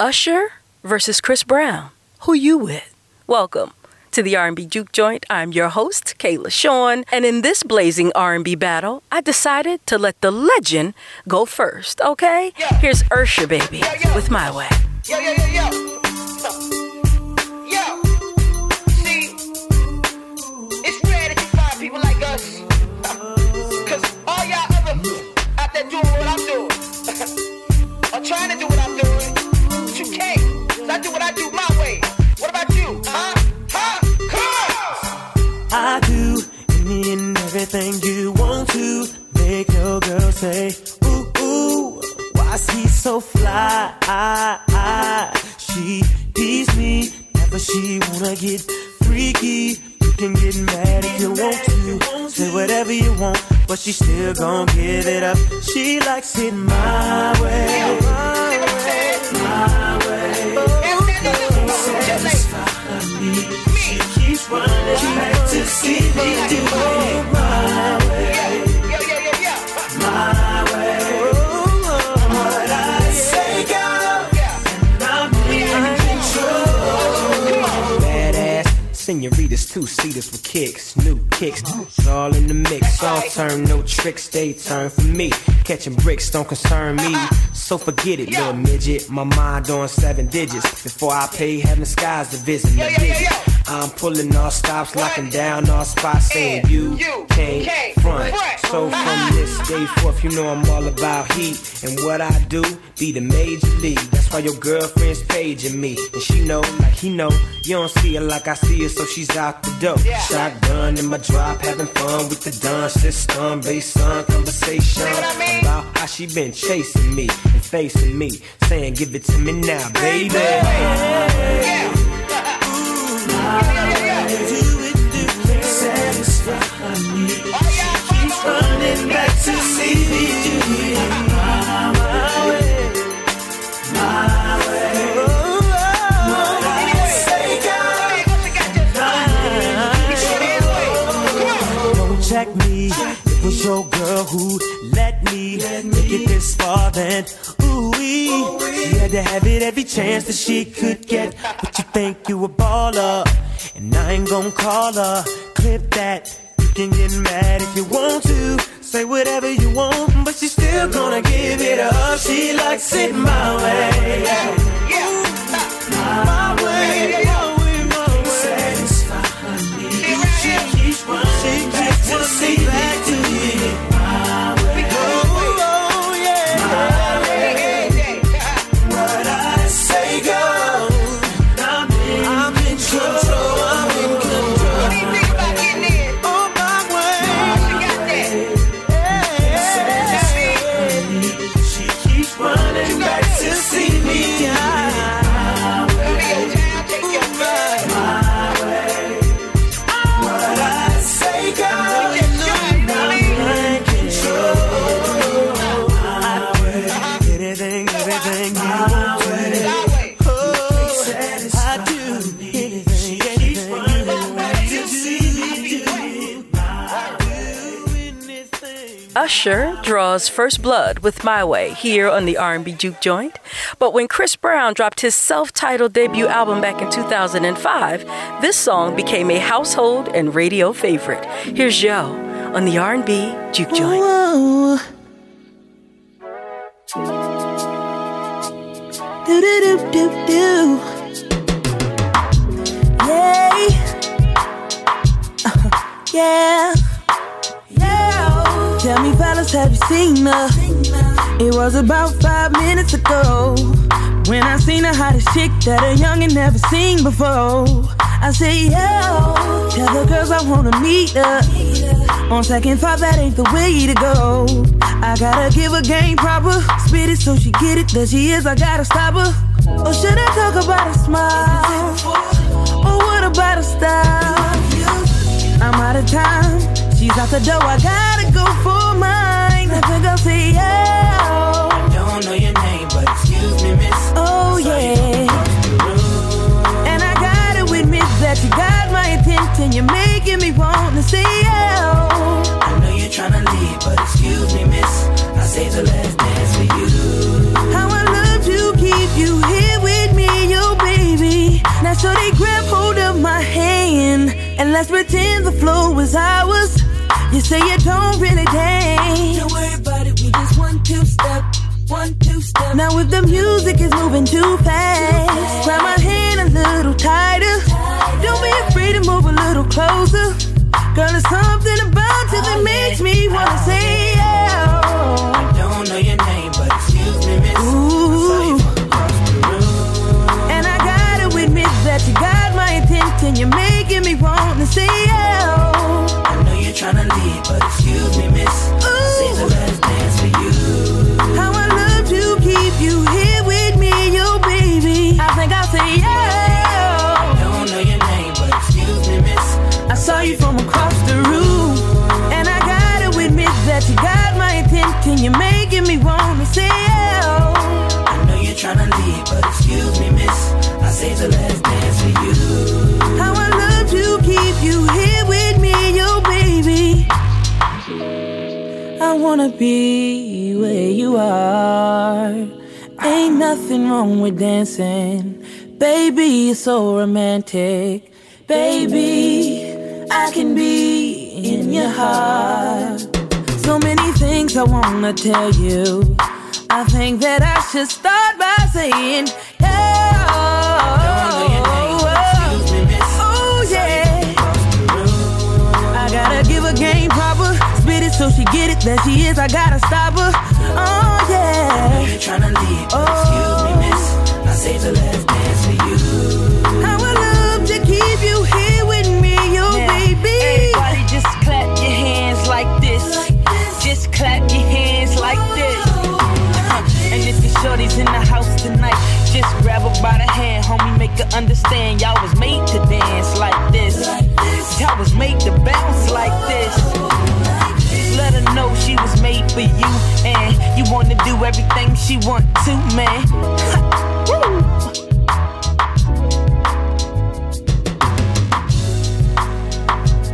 Usher versus Chris Brown. Who you with? Welcome to the R&B Juke Joint. I'm your host, K'La Shawn, and in this blazing R&B battle, I decided to let the legend go first, okay? Yeah. Here's Usher, baby, Yeah, yeah. with My Way. Yo, yo, yo, yo. Yo. See, it's rare that you find people like us. Cause all y'all other out there doing what I'm doing. or trying to do what I'm doing. But I do what I do my way. What about you? Huh? Huh? I do any and everything you want to make your girl say, ooh, ooh, why's he so fly? She tease me, never she wanna get freaky. You can get mad if you want to, say whatever you want, but she still gon' give it up. She likes it my way, senoritas, this with kicks, new kicks, it's all in the mix. All turn, no tricks, they turn for me. Catching bricks don't concern me, so forget it, little midget. My mind on seven digits. Before I pay, heaven skies to visit me. Yo, yo, yo, yo. I'm pulling all stops, locking down all spots, saying you can't front. front. So from uh-huh. this day forth, you know I'm all about heat. And what I do, be the major league. That's why your girlfriend's paging me. And she know, like he know, you don't see her like I see her, so she's out the door. Shotgun in my drop, having fun with the dun system. Based on conversation I mean? about how she been chasing me and facing me. Saying, give it to me now, baby. Yeah. Satisfy me. All y'all follow Running back to see me my way, my way. Girl who let me take it this far. Then, ooh wee, she had to have it every chance that she could get. But you think you a baller, and I ain't gon' call her. Clip that. You can get mad if you want to. Say whatever you want, but she's still gonna give it up. She likes it my way. Way, my way, She keeps to see back to me. First blood with My Way here on the R&B Juke Joint. But when Chris Brown dropped his self-titled debut album back in 2005, this song became a household and radio favorite. Here's Joe on the R&B Juke Joint. Whoa. Do do do do do. Yay. Uh, yeah. Tell me, fellas, have you seen her? It was about five minutes ago when I seen the hottest chick that a youngin' never seen before. I say, yo, tell the girls I wanna meet her. On second thought, that ain't the way to go. I gotta give her game proper, spit it so she get it. There she is, I gotta stop her. Or should I talk about a smile? Or what about a style? I'm out of time. She's out the door. I gotta go for mine. I think I'll say yeah. Don't know your name, but excuse me, miss. Oh yeah. And I gotta admit that you got my attention. You're making me want to say yeah. I know you're tryna leave, but excuse me, miss. I saved the last dance for you. How I love to keep you here with me, yo, baby. Now, so they grab hold of my hand and let's pretend the flow was ours. You say you don't really dance. Don't worry about it, we just one two step, one two step. Now if the music is moving too fast, grab my hand a little tighter. Don't be afraid to move a little closer. Girl, there's something about you that oh, makes me wanna say yeah. I don't know your name, but excuse me, miss. Ooh. And I gotta admit that you got my attention. You're making me wanna say but excuse me, miss. Wanna be where you are. Ain't nothing wrong with dancing. Baby, you're so romantic. Baby, I can be in your heart. So many things I wanna tell you. I think that I should start by saying, yeah. Get it that she is. I gotta stop her. Oh I know yeah. you're trying to leave, but excuse me, miss. I say the last dance for you. How I love to keep you here with me, yo baby. Everybody just clap your hands like this. Just clap your hands like this. And if your shorty's in the house tonight, just grab her by the hand, homie, make her understand y'all was made to dance like this. Y'all was made to bounce like this. For you, and you wanna do everything she want to, man.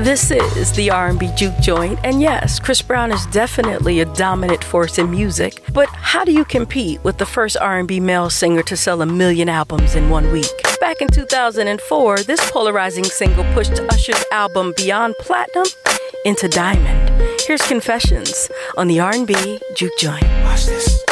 This is the R&B Juke Joint, and yes, Chris Brown is definitely a dominant force in music. But how do you compete with the first R&B male singer to sell a million albums in one week? Back in 2004, this polarizing single pushed Usher's album Beyond Platinum into Diamond. Here's Confessions on the R&B Juke Joint. Watch this.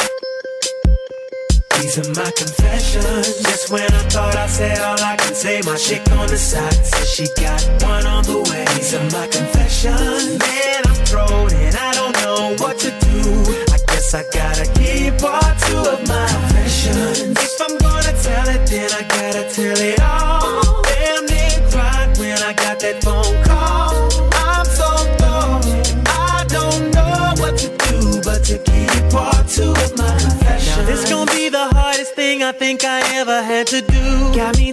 These are my confessions. Just when I thought I said all I can say, my chick on the side says she got one on the way. These are my confessions. Man, I'm thrown and I don't know what to do. I guess I gotta think I ever had to do. Got me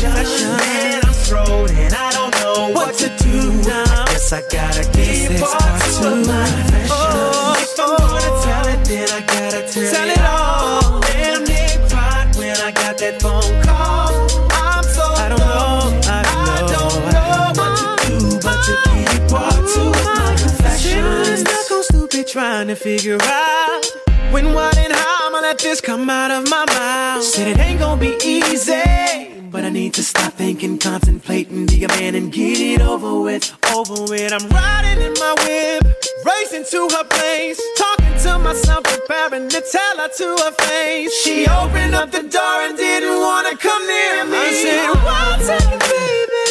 confessions. Man, I'm thrown and I don't know what to do now. I guess I gotta keep part two of my oh. confessions. If I'm gonna tell it, then I gotta tell, tell it all. Damn, they cried when I got that phone call. I'm so I don't know, I don't, know, know what to do, but to keep part my confessions. Stuck on stupid trying to figure out when, what, and how I'ma let this come out of my mouth. Said it ain't gonna be easy. But I need to stop thinking, contemplating, be a man and get it over with, over with. I'm riding in my whip, racing to her place, talking to myself, preparing to tell her to her face. She opened up the door and didn't wanna come near me. I said, one second, baby,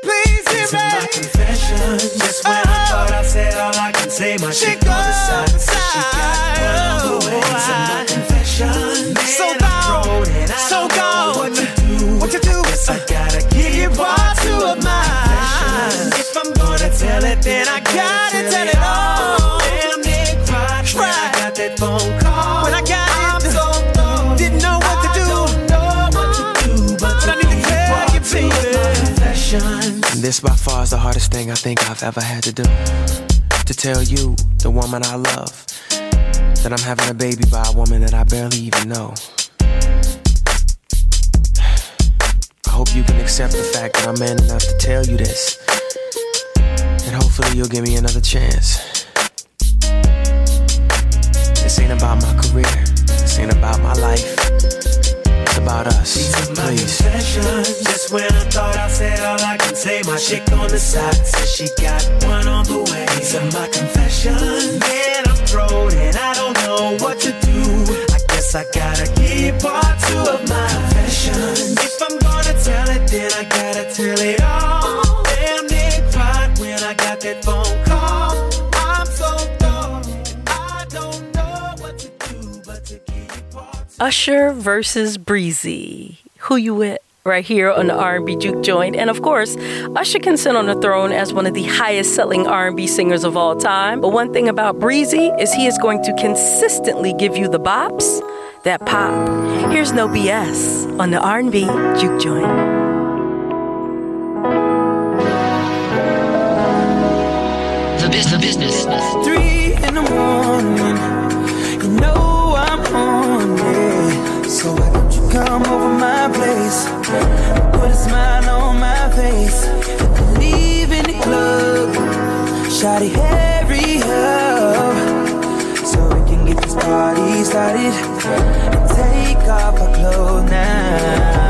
please hear me. my confessions. Just when I oh. thought I said all I can say, my chick on the side said she got one on the way. These are my confessions. So Man, I'm gone, and I so don't know gone. What to do? What you do? Guess I gotta give part two of my confessions. If I'm gonna tell it, then I gotta tell it all. Damn, they cried when I got that phone call. When I got I'm it, so thrown. didn't know what to do. Don't know what to do, but But I to need to keep tell this by far is the hardest thing I think I've ever had to do. To tell you, the woman I love, that I'm having a baby by a woman that I barely even know. Hope you can accept the fact that I'm man enough to tell you this. And hopefully you'll give me another chance. This ain't about my career. This ain't about my life. It's about us. These are my Please. confessions. Just when I thought I said all I can say, my chick on the side says she got one on the way. These are my confessions. Man, I'm thrown and I don't know what to do. I guess I gotta keep part two of my confessions. If I'm gonna tell it, then I gotta tell it all. Damn, cried when I got that phone call. I'm so dumb. I don't know what to do but to Usher versus Breezy. Who you with? Right here on the R&B Juke Joint, and of course, Usher can sit on the throne as one of the highest-selling R&B singers of all time. But one thing about Breezy is he is going to consistently give you the bops, that pop. Here's no BS on the R&B Juke Joint. The, bus- the business. Three in the morning, you know I'm on it. So why don't you come over my place? Put a smile on my face. Leave in the club, shawty hurry party started and take off our clothes now.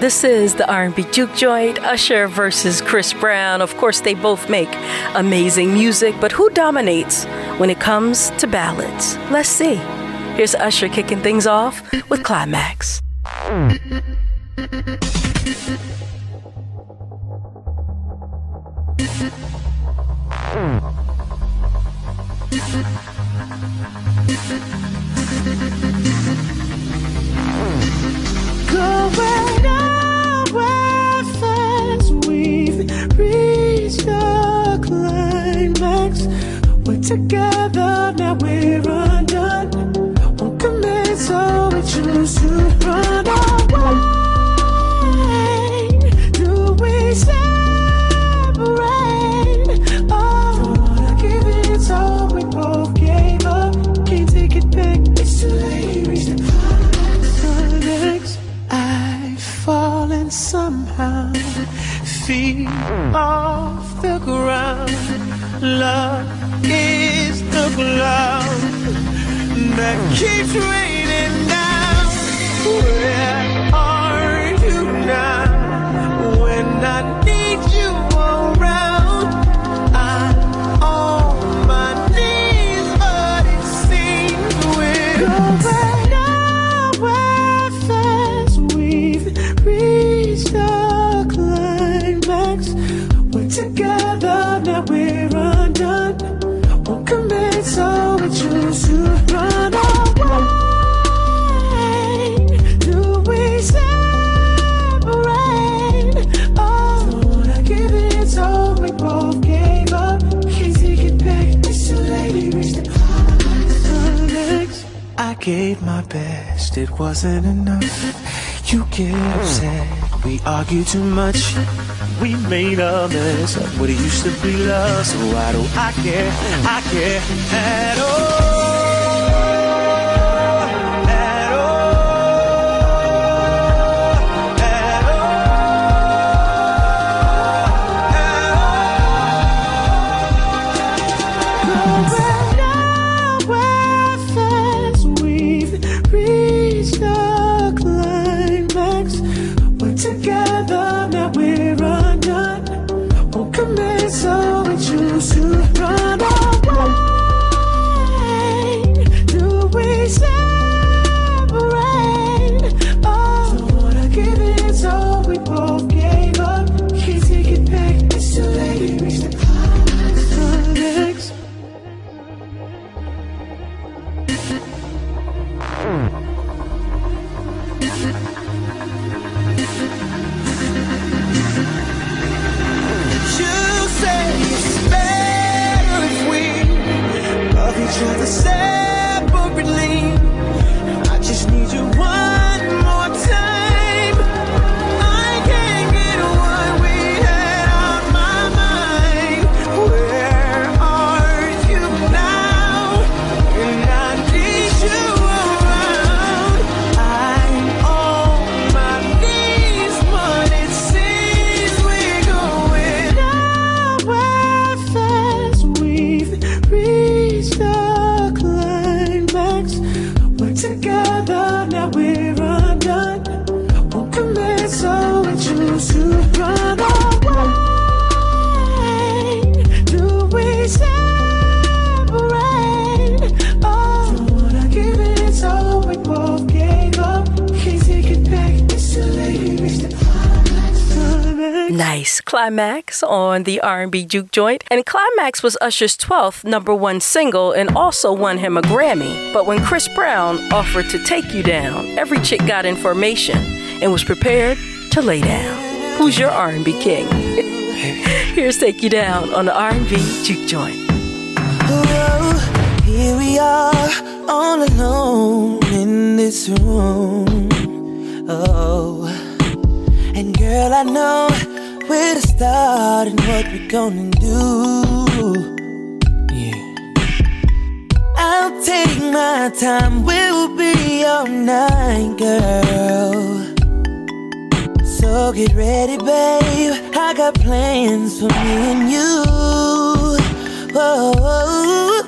This is the R&B Juke Joint, Usher versus Chris Brown. Of course, they both make amazing music, but who dominates when it comes to ballads. Let's see. Here's Usher kicking things off with Climax. Off the ground. Love is the cloud that keeps raining down. Where gave my best, it wasn't enough. You get upset, we argue too much. We made a mess of what it used to be love, so why do I care? I care at all. You Nice. Climax on the R&B Juke Joint. And Climax was Usher's 12th number one single and also won him a Grammy. But when Chris Brown offered to take you down, every chick got information and was prepared to lay down. Who's your R&B king? Here's Take You Down on the R&B Juke Joint. Oh, here we are, all alone in this room. Oh, and girl, I know where to start and what we're gonna do. Yeah, I'll take my time, we'll be all night, girl. So get ready, babe. I got plans for me and you. Whoa.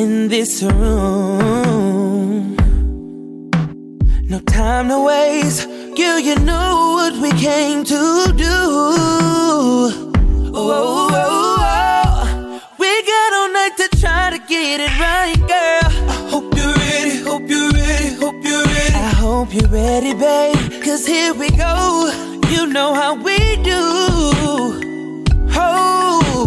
In this room. No time to waste, girl, you know what we came to do. Oh, oh, oh, oh. we got all night to try to get it right, girl. I hope you're ready, hope you're ready, hope you're ready. I hope you're ready, babe, cause here we go. You know how we do. Oh,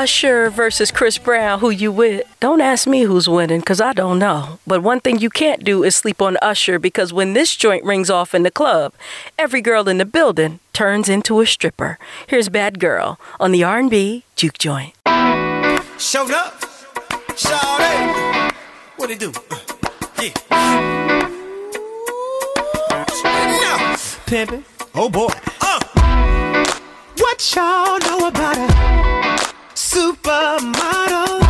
Usher versus Chris Brown, who you with? Don't ask me who's winning, because I don't know. But one thing you can't do is sleep on Usher, because when this joint rings off in the club, every girl in the building turns into a stripper. Here's Bad Girl on the R&B Juke Joint. Showed up. Shawty. What it do? Uh, yeah. No. Pimpin'. Oh boy. Uh. What y'all know about a supermodel?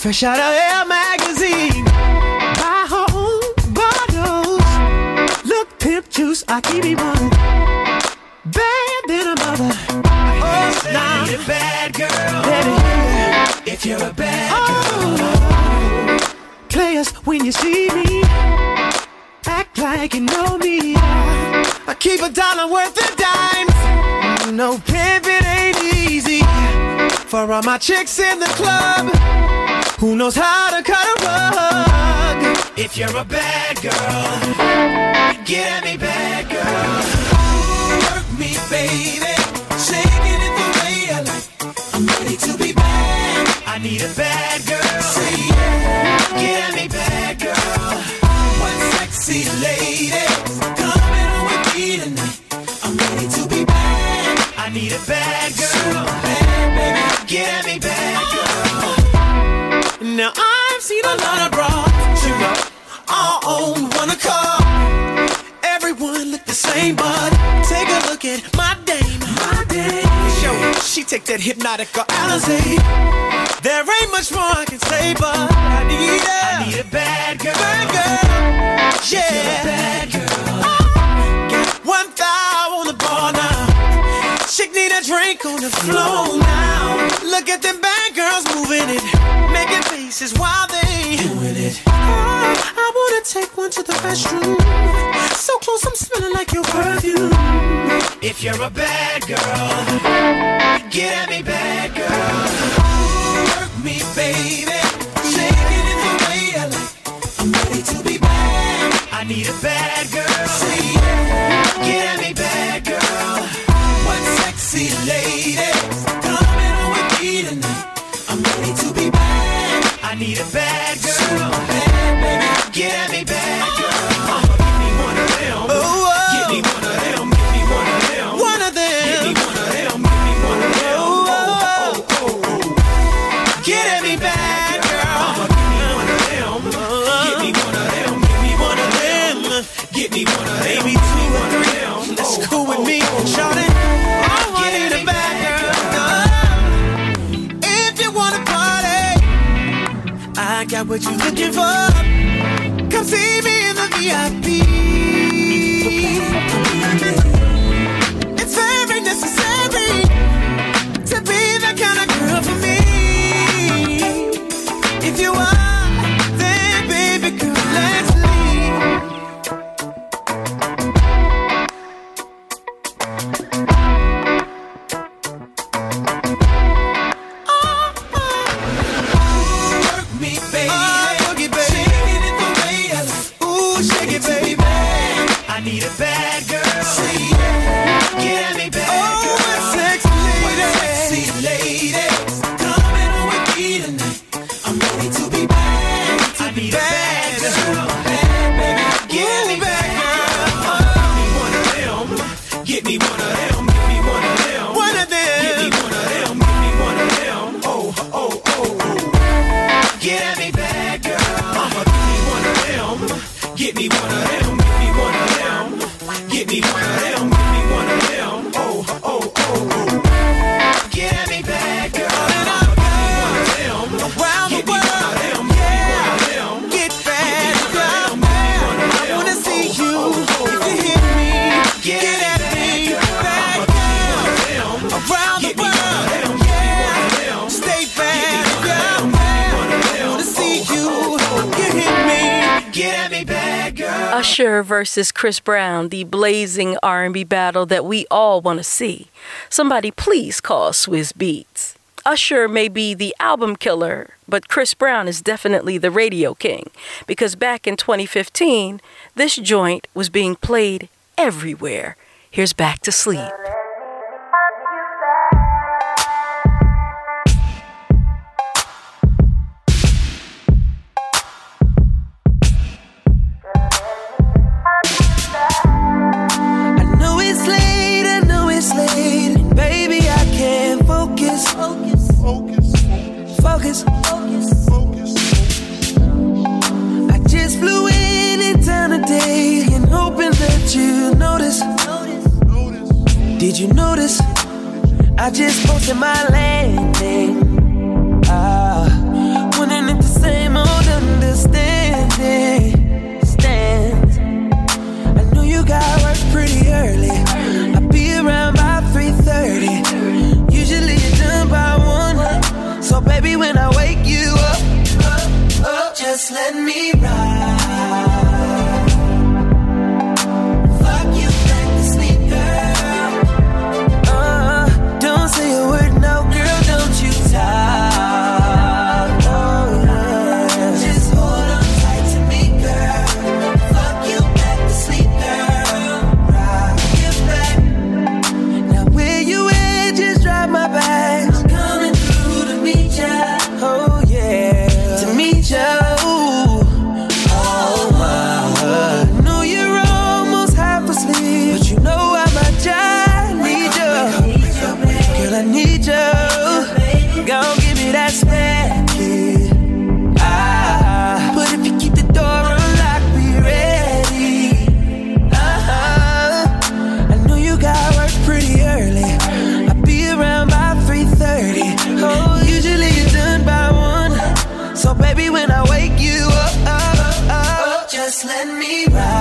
Fresh out of Air magazine. Buy own bottles. Look, pimp juice, I keep it one. Bad than a mother. Oh, now. a bad girl. Baby. If you're a bad girl. Players, when you see me, act like you know me. I keep a dollar worth of dimes. No pimp, it ain't easy. For all my chicks in the club, who knows how to cut a rug? If you're a bad girl, get at me, bad girl. Work me, baby. Shaking it the way I like. I'm ready to be bad. I need a bad Now I've seen a lot of broads. You know, all on one accord. Everyone look the same, but take a look at my dame. My dame. Yo, she take that Hpnotiq or Alizé. There ain't much more I can say, but I need a, I need a bad girl. Bad girl. Yeah. bad girl. Oh, got one thigh on the bar now. Chick need a drink on the floor now. Look at them bad take one to the restroom. So close, I'm smelling like your perfume. If you're a bad girl, get at me, bad girl. Work me, baby. Shaking it the way I like. I'm ready to be bad. I need a bad girl. what you looking for. Come see me in the VIP. I'm ready to be back. versus Chris Brown, the blazing R&B battle that we all want to see. Somebody please call Swizz Beatz. Usher may be the album killer, but Chris Brown is definitely the radio king because back in 2015, this joint was being played everywhere. Here's Back to Sleep. Did you notice? I just posted my landing. Ah, wondering if the same old understanding stands. I knew you got work pretty early. I'll be around by 3:30. Usually you're done by one. So baby, when I wake you up, up, up, just let me ride. time. let me ride.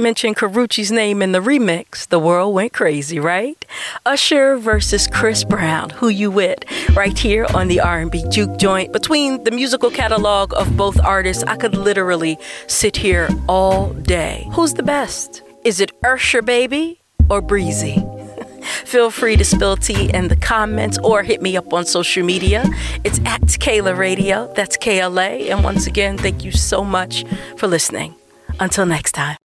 Chris mentioned Karrueche's name in the remix, the world went crazy, right? Usher versus Chris Brown, who you with? Right here on the R&B Juke Joint. Between the musical catalog of both artists, I could literally sit here all day. Who's the best? Is it Usher baby or Breezy? Feel free to spill tea in the comments or hit me up on social media. It's at K'La Radio. That's KLA. And once again, thank you so much for listening. Until next time.